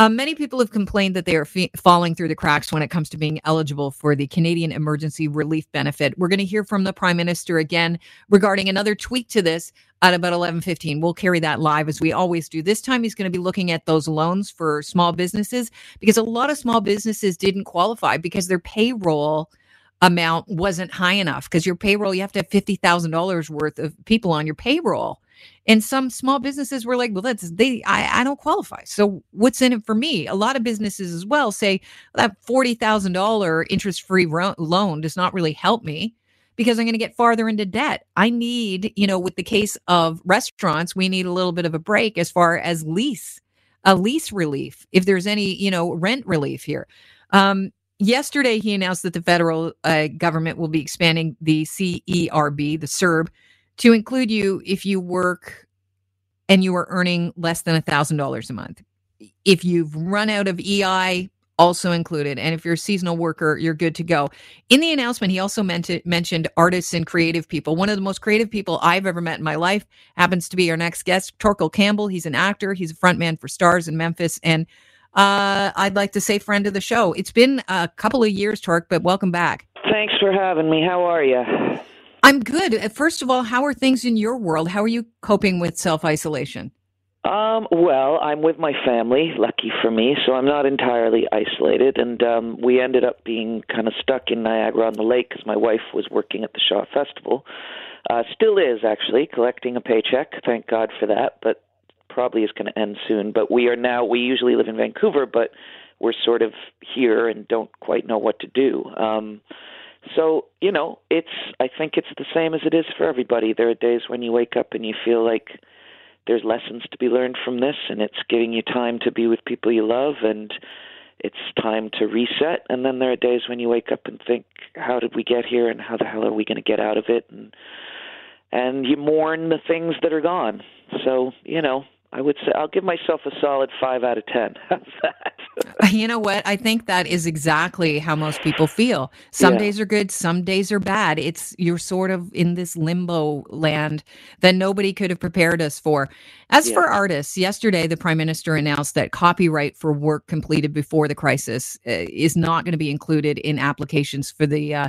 Um, many people have complained that they are f- falling through the cracks when it comes to being eligible for the Canadian Emergency Relief Benefit. We're going to hear from the Prime Minister again regarding another tweak to this at about 11:15. We'll carry that live as we always do. This time he's going to be looking at those loans for small businesses because a lot of small businesses didn't qualify because their payroll amount wasn't high enough because your payroll you have to have $50,000 worth of people on your payroll. And some small businesses were like, well, that's they, I, I don't qualify. So what's in it for me? A lot of businesses as well say that $40,000 interest free ro- loan does not really help me because I'm going to get farther into debt. I need, you know, with the case of restaurants, we need a little bit of a break as far as lease, a lease relief, if there's any, you know, rent relief here. Um, yesterday, he announced that the federal uh, government will be expanding the CERB, the CERB, to include you if you work and you are earning less than $1,000 a month. If you've run out of EI, also included. And if you're a seasonal worker, you're good to go. In the announcement, he also meant mentioned artists and creative people. One of the most creative people I've ever met in my life happens to be our next guest, Torquil Campbell. He's an actor, he's a frontman for Stars in Memphis. And uh, I'd like to say friend of the show. It's been a couple of years, Torque, but welcome back. Thanks for having me. How are you? I'm good. Uh, first of all, how are things in your world? How are you coping with self isolation? Um, well, I'm with my family, lucky for me, so I'm not entirely isolated. And um, we ended up being kind of stuck in Niagara on the Lake because my wife was working at the Shaw Festival. Uh, still is, actually, collecting a paycheck. Thank God for that, but probably is going to end soon. But we are now, we usually live in Vancouver, but we're sort of here and don't quite know what to do. Um, so, you know, it's I think it's the same as it is for everybody. There are days when you wake up and you feel like there's lessons to be learned from this and it's giving you time to be with people you love and it's time to reset and then there are days when you wake up and think how did we get here and how the hell are we going to get out of it and and you mourn the things that are gone. So, you know, I would say I'll give myself a solid five out of 10. How's that? you know what? I think that is exactly how most people feel. Some yeah. days are good, some days are bad. It's you're sort of in this limbo land that nobody could have prepared us for. As yeah. for artists, yesterday the prime minister announced that copyright for work completed before the crisis uh, is not going to be included in applications for the uh,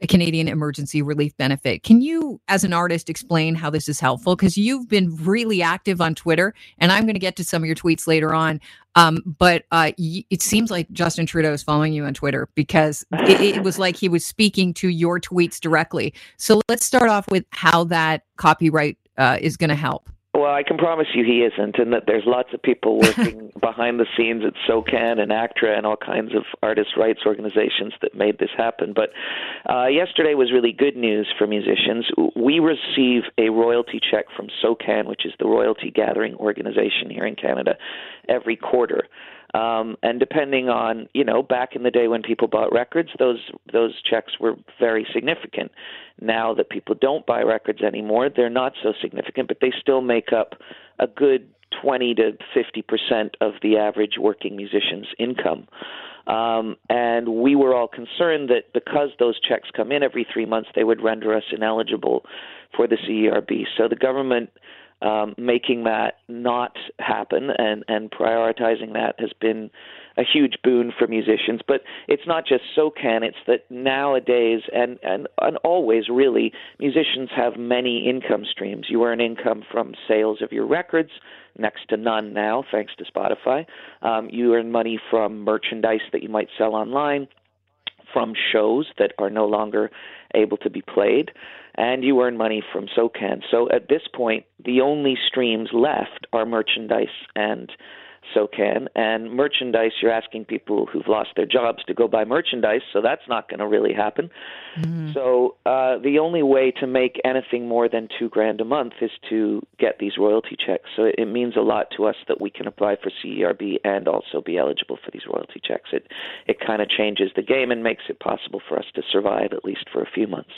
a Canadian Emergency Relief Benefit. Can you, as an artist, explain how this is helpful? Because you've been really active on Twitter, and I'm going to get to some of your tweets later on. Um, but uh, y- it seems like Justin Trudeau is following you on Twitter because it, it was like he was speaking to your tweets directly. So let's start off with how that copyright uh, is going to help. Well, I can promise you he isn't, and that there's lots of people working behind the scenes at SOCAN and ACTRA and all kinds of artist rights organizations that made this happen. But uh, yesterday was really good news for musicians. We receive a royalty check from SOCAN, which is the royalty gathering organization here in Canada, every quarter. Um, and depending on, you know, back in the day when people bought records, those those checks were very significant. Now that people don't buy records anymore, they're not so significant, but they still make up a good 20 to 50 percent of the average working musician's income. Um, and we were all concerned that because those checks come in every three months, they would render us ineligible for the CERB. So the government um, making that not happen and, and prioritizing that has been a huge boon for musicians. But it's not just SOCAN, it's that nowadays and, and, and always really, musicians have many income streams. You earn income from sales of your records, next to none now, thanks to Spotify. Um, you earn money from merchandise that you might sell online, from shows that are no longer able to be played and you earn money from SOCAN. So at this point, the only streams left are merchandise and SOCAN. And merchandise, you're asking people who've lost their jobs to go buy merchandise, so that's not going to really happen. Mm-hmm. So uh, the only way to make anything more than two grand a month is to get these royalty checks. So it means a lot to us that we can apply for CERB and also be eligible for these royalty checks. It it kind of changes the game and makes it possible for us to survive at least for a few months.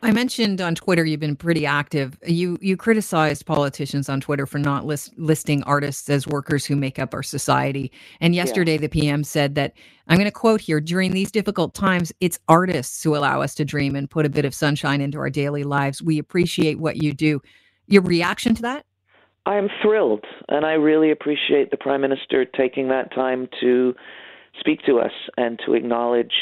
I mentioned on Twitter you've been pretty active. You you criticized politicians on Twitter for not list, listing artists as workers who make up our society. And yesterday yeah. the PM said that I'm going to quote here, during these difficult times, it's artists who allow us to dream and put a bit of sunshine into our daily lives. We appreciate what you do. Your reaction to that? I'm thrilled, and I really appreciate the Prime Minister taking that time to speak to us and to acknowledge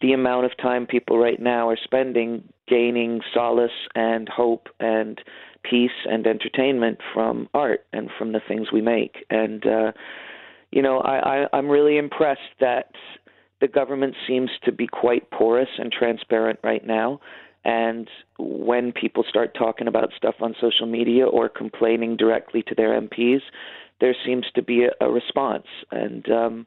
the amount of time people right now are spending gaining solace and hope and peace and entertainment from art and from the things we make. And uh, you know, I, I, I'm really impressed that the government seems to be quite porous and transparent right now. And when people start talking about stuff on social media or complaining directly to their MPs, there seems to be a, a response. And um,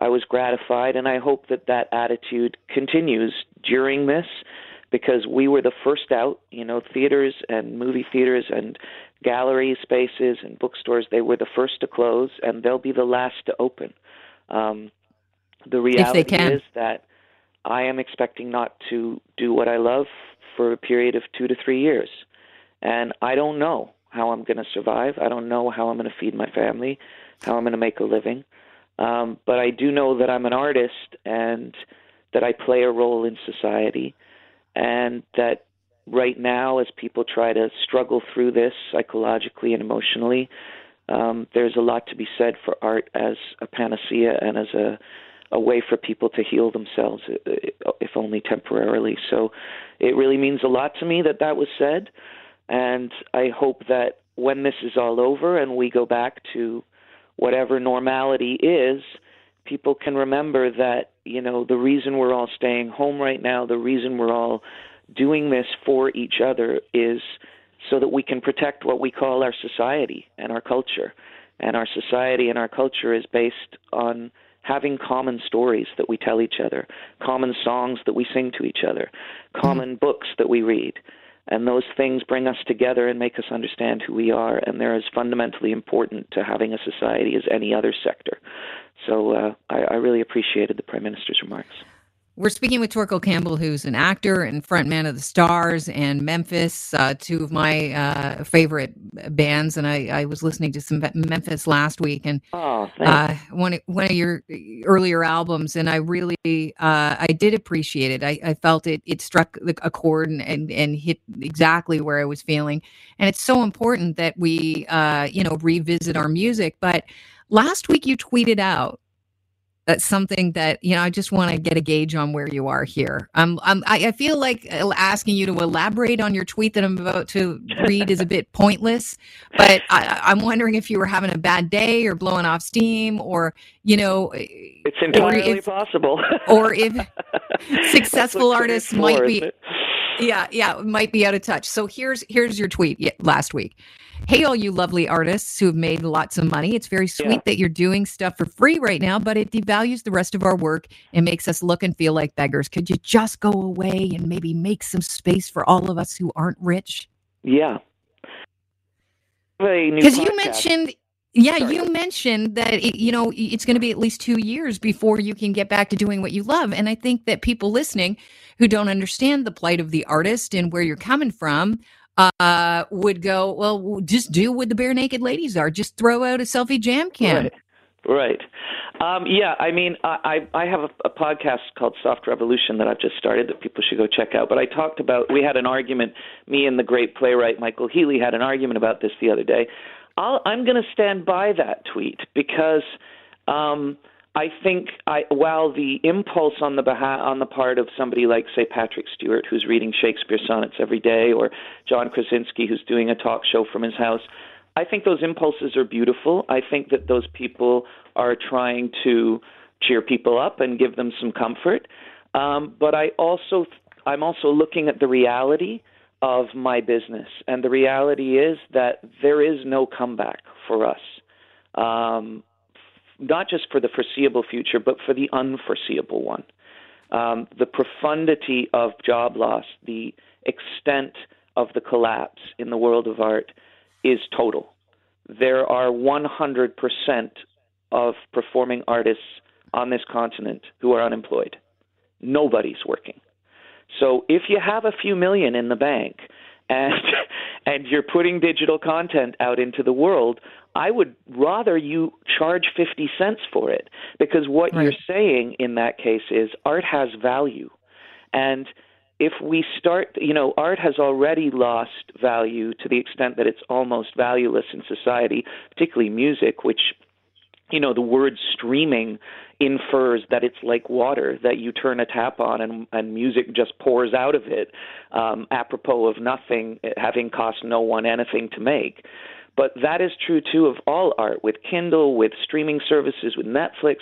I was gratified, and I hope that that attitude continues during this because we were the first out. You know, theaters and movie theaters and gallery spaces and bookstores, they were the first to close, and they'll be the last to open. Um, the reality is that I am expecting not to do what I love for a period of two to three years. And I don't know how I'm going to survive. I don't know how I'm going to feed my family, how I'm going to make a living. Um, but I do know that I'm an artist and that I play a role in society, and that right now, as people try to struggle through this psychologically and emotionally, um, there's a lot to be said for art as a panacea and as a a way for people to heal themselves, if only temporarily. So it really means a lot to me that that was said. And I hope that when this is all over and we go back to whatever normality is, people can remember that, you know, the reason we're all staying home right now, the reason we're all doing this for each other is so that we can protect what we call our society and our culture. And our society and our culture is based on having common stories that we tell each other, common songs that we sing to each other, common books that we read. And those things bring us together and make us understand who we are, and they're as fundamentally important to having a society as any other sector. So uh, I, I really appreciated the Prime Minister's remarks. We're speaking with Torquil Campbell, who's an actor and frontman of the Stars and Memphis, uh, two of my uh, favorite bands. And I, I, was listening to some Memphis last week, and oh, uh, one one of your earlier albums, and I really uh, I did appreciate it. I, I, felt it it struck a chord and, and, and hit exactly where I was feeling. And it's so important that we uh, you know revisit our music. But last week you tweeted out that's something that you know i just want to get a gauge on where you are here. Um, um, I, I feel like uh, asking you to elaborate on your tweet that i'm about to read is a bit pointless but I, i'm wondering if you were having a bad day or blowing off steam or you know it's entirely if, possible. or if successful artists might be yeah yeah might be out of touch so here's here's your tweet last week Hey, all you lovely artists who have made lots of money. It's very sweet yeah. that you're doing stuff for free right now, but it devalues the rest of our work and makes us look and feel like beggars. Could you just go away and maybe make some space for all of us who aren't rich? Yeah. Because you mentioned yeah, Sorry. you mentioned that it, you know it's going to be at least two years before you can get back to doing what you love, and I think that people listening who don't understand the plight of the artist and where you're coming from uh, would go, well, just do what the Barenaked Ladies are. Just throw out a selfie jam cam. Right. Right. Um, yeah, I mean, I, I have a, a podcast called Soft Revolution that I've just started that people should go check out. But I talked about, we had an argument, me and the great playwright Michael Healey had an argument about this the other day. I'll, I'm going to stand by that tweet because um, – I think I, while the impulse on the behalf, on the part of somebody like say Patrick Stewart, who's reading Shakespeare sonnets every day, or John Krasinski, who's doing a talk show from his house, I think those impulses are beautiful. I think that those people are trying to cheer people up and give them some comfort. Um, but I also, I'm also looking at the reality of my business, and the reality is that there is no comeback for us. Um, not just for the foreseeable future, but for the unforeseeable one. Um, the profundity of job loss, the extent of the collapse in the world of art is total. There are 100% of performing artists on this continent who are unemployed. Nobody's working. So if you have a few million in the bank and and you're putting digital content out into the world, I would rather you charge 50 cents for it because what right. you're saying in that case is art has value. And if we start, you know, art has already lost value to the extent that it's almost valueless in society, particularly music, which you know the word streaming infers that it's like water that you turn a tap on and, and music just pours out of it. Um, apropos of nothing having cost no one anything to make. But that is true too of all art with kindle with streaming services with netflix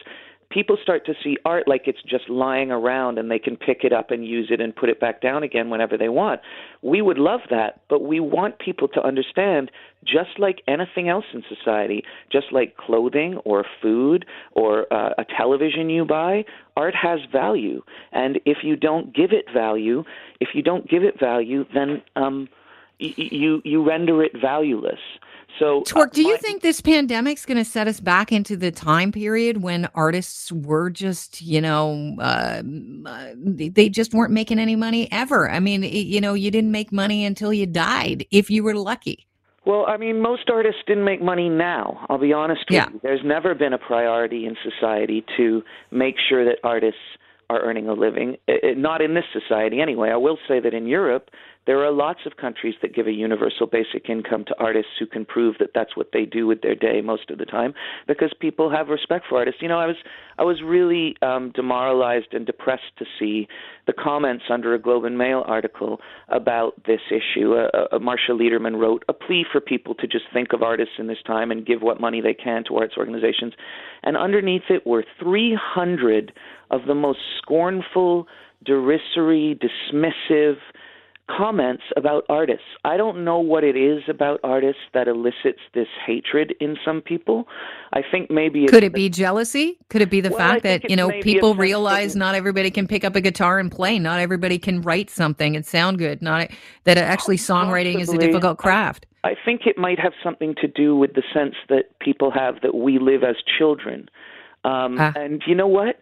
people start to see art like it's just lying around and they can pick it up and use it and put it back down again whenever they want. We would love that, but we want people to understand just like anything else in society, just like clothing or food or uh, a television you buy, art has value. And if you don't give it value, if you don't give it value, then um, y- you you render it valueless. So, Torque, uh, do you think this pandemic's going to set us back into the time period when artists were just, you know, uh, uh they just weren't making any money ever? I mean, you know, you didn't make money until you died, if you were lucky. Well, I mean, most artists didn't make money now. I'll be honest with yeah. you. There's never been a priority in society to make sure that artists are earning a living. It, it, not in this society, anyway. I will say that in Europe, there are lots of countries that give a universal basic income to artists who can prove that that's what they do with their day most of the time because people have respect for artists. You know, I was I was really um, demoralized and depressed to see the comments under a Globe and Mail article about this issue. Uh, uh, Marsha Lederman wrote a plea for people to just think of artists in this time and give what money they can to arts organizations, and underneath it were 300 of the most scornful, derisory, dismissive comments about artists. I don't know what it is about artists that elicits this hatred in some people. I think maybe it could it be jealousy? Could it be the well, fact that you know people realize not everybody can pick up a guitar and play, not everybody can write something and sound good, not that actually songwriting Possibly. is a difficult craft. I, I think it might have something to do with the sense that people have that we live as children. Um, ah. And you know what?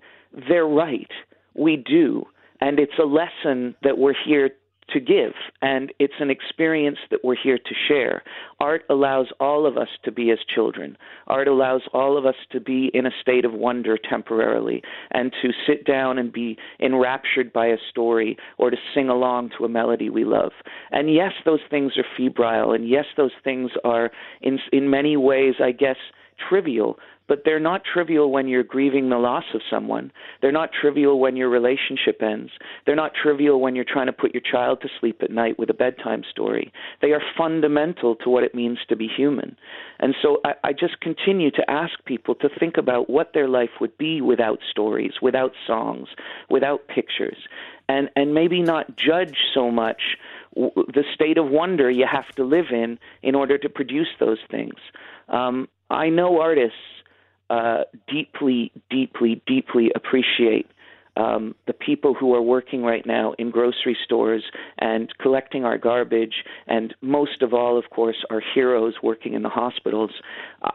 They're right. We do. And it's a lesson that we're here to give, and it's an experience that we're here to share. Art allows all of us to be as children. Art allows all of us to be in a state of wonder temporarily, and to sit down and be enraptured by a story or to sing along to a melody we love. And yes, those things are febrile, and yes, those things are, in, in many ways, I guess, trivial, but they're not trivial when you're grieving the loss of someone. They're not trivial when your relationship ends. They're not trivial when you're trying to put your child to sleep at night with a bedtime story. They are fundamental to what it means to be human. And so I, I just continue to ask people to think about what their life would be without stories, without songs, without pictures, and, and maybe not judge so much the state of wonder you have to live in in order to produce those things. Um, I know artists uh, deeply, deeply, deeply appreciate um, the people who are working right now in grocery stores and collecting our garbage, and most of all, of course, our heroes working in the hospitals.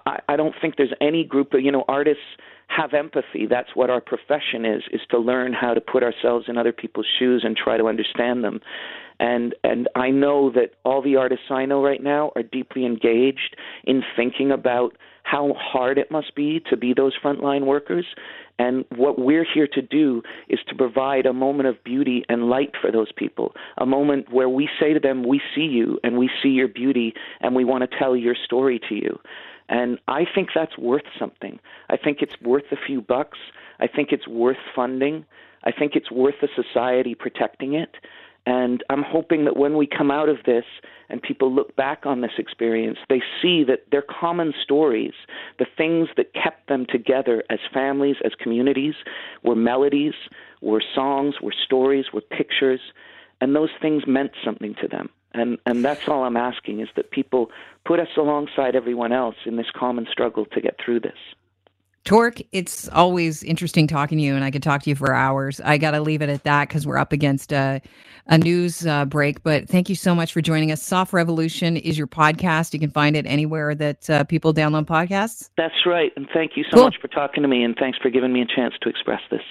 I, I don't think there's any group of, you know, artists have empathy. That's what our profession is, is to learn how to put ourselves in other people's shoes and try to understand them. And and I know that all the artists I know right now are deeply engaged in thinking about how hard it must be to be those frontline workers. And what we're here to do is to provide a moment of beauty and light for those people, a moment where we say to them, We see you and we see your beauty and we want to tell your story to you. And I think that's worth something. I think it's worth a few bucks. I think it's worth funding. I think it's worth the society protecting it. And I'm hoping that when we come out of this and people look back on this experience, they see that their common stories, the things that kept them together as families, as communities, were melodies, were songs, were stories, were pictures, and those things meant something to them. And and that's all I'm asking is that people put us alongside everyone else in this common struggle to get through this. Torque, it's always interesting talking to you, and I could talk to you for hours. I got to leave it at that because we're up against a, a news uh, break. But thank you so much for joining us. Soft Revolution is your podcast. You can find it anywhere that uh, people download podcasts. That's right. And thank you so cool. much for talking to me, and thanks for giving me a chance to express this.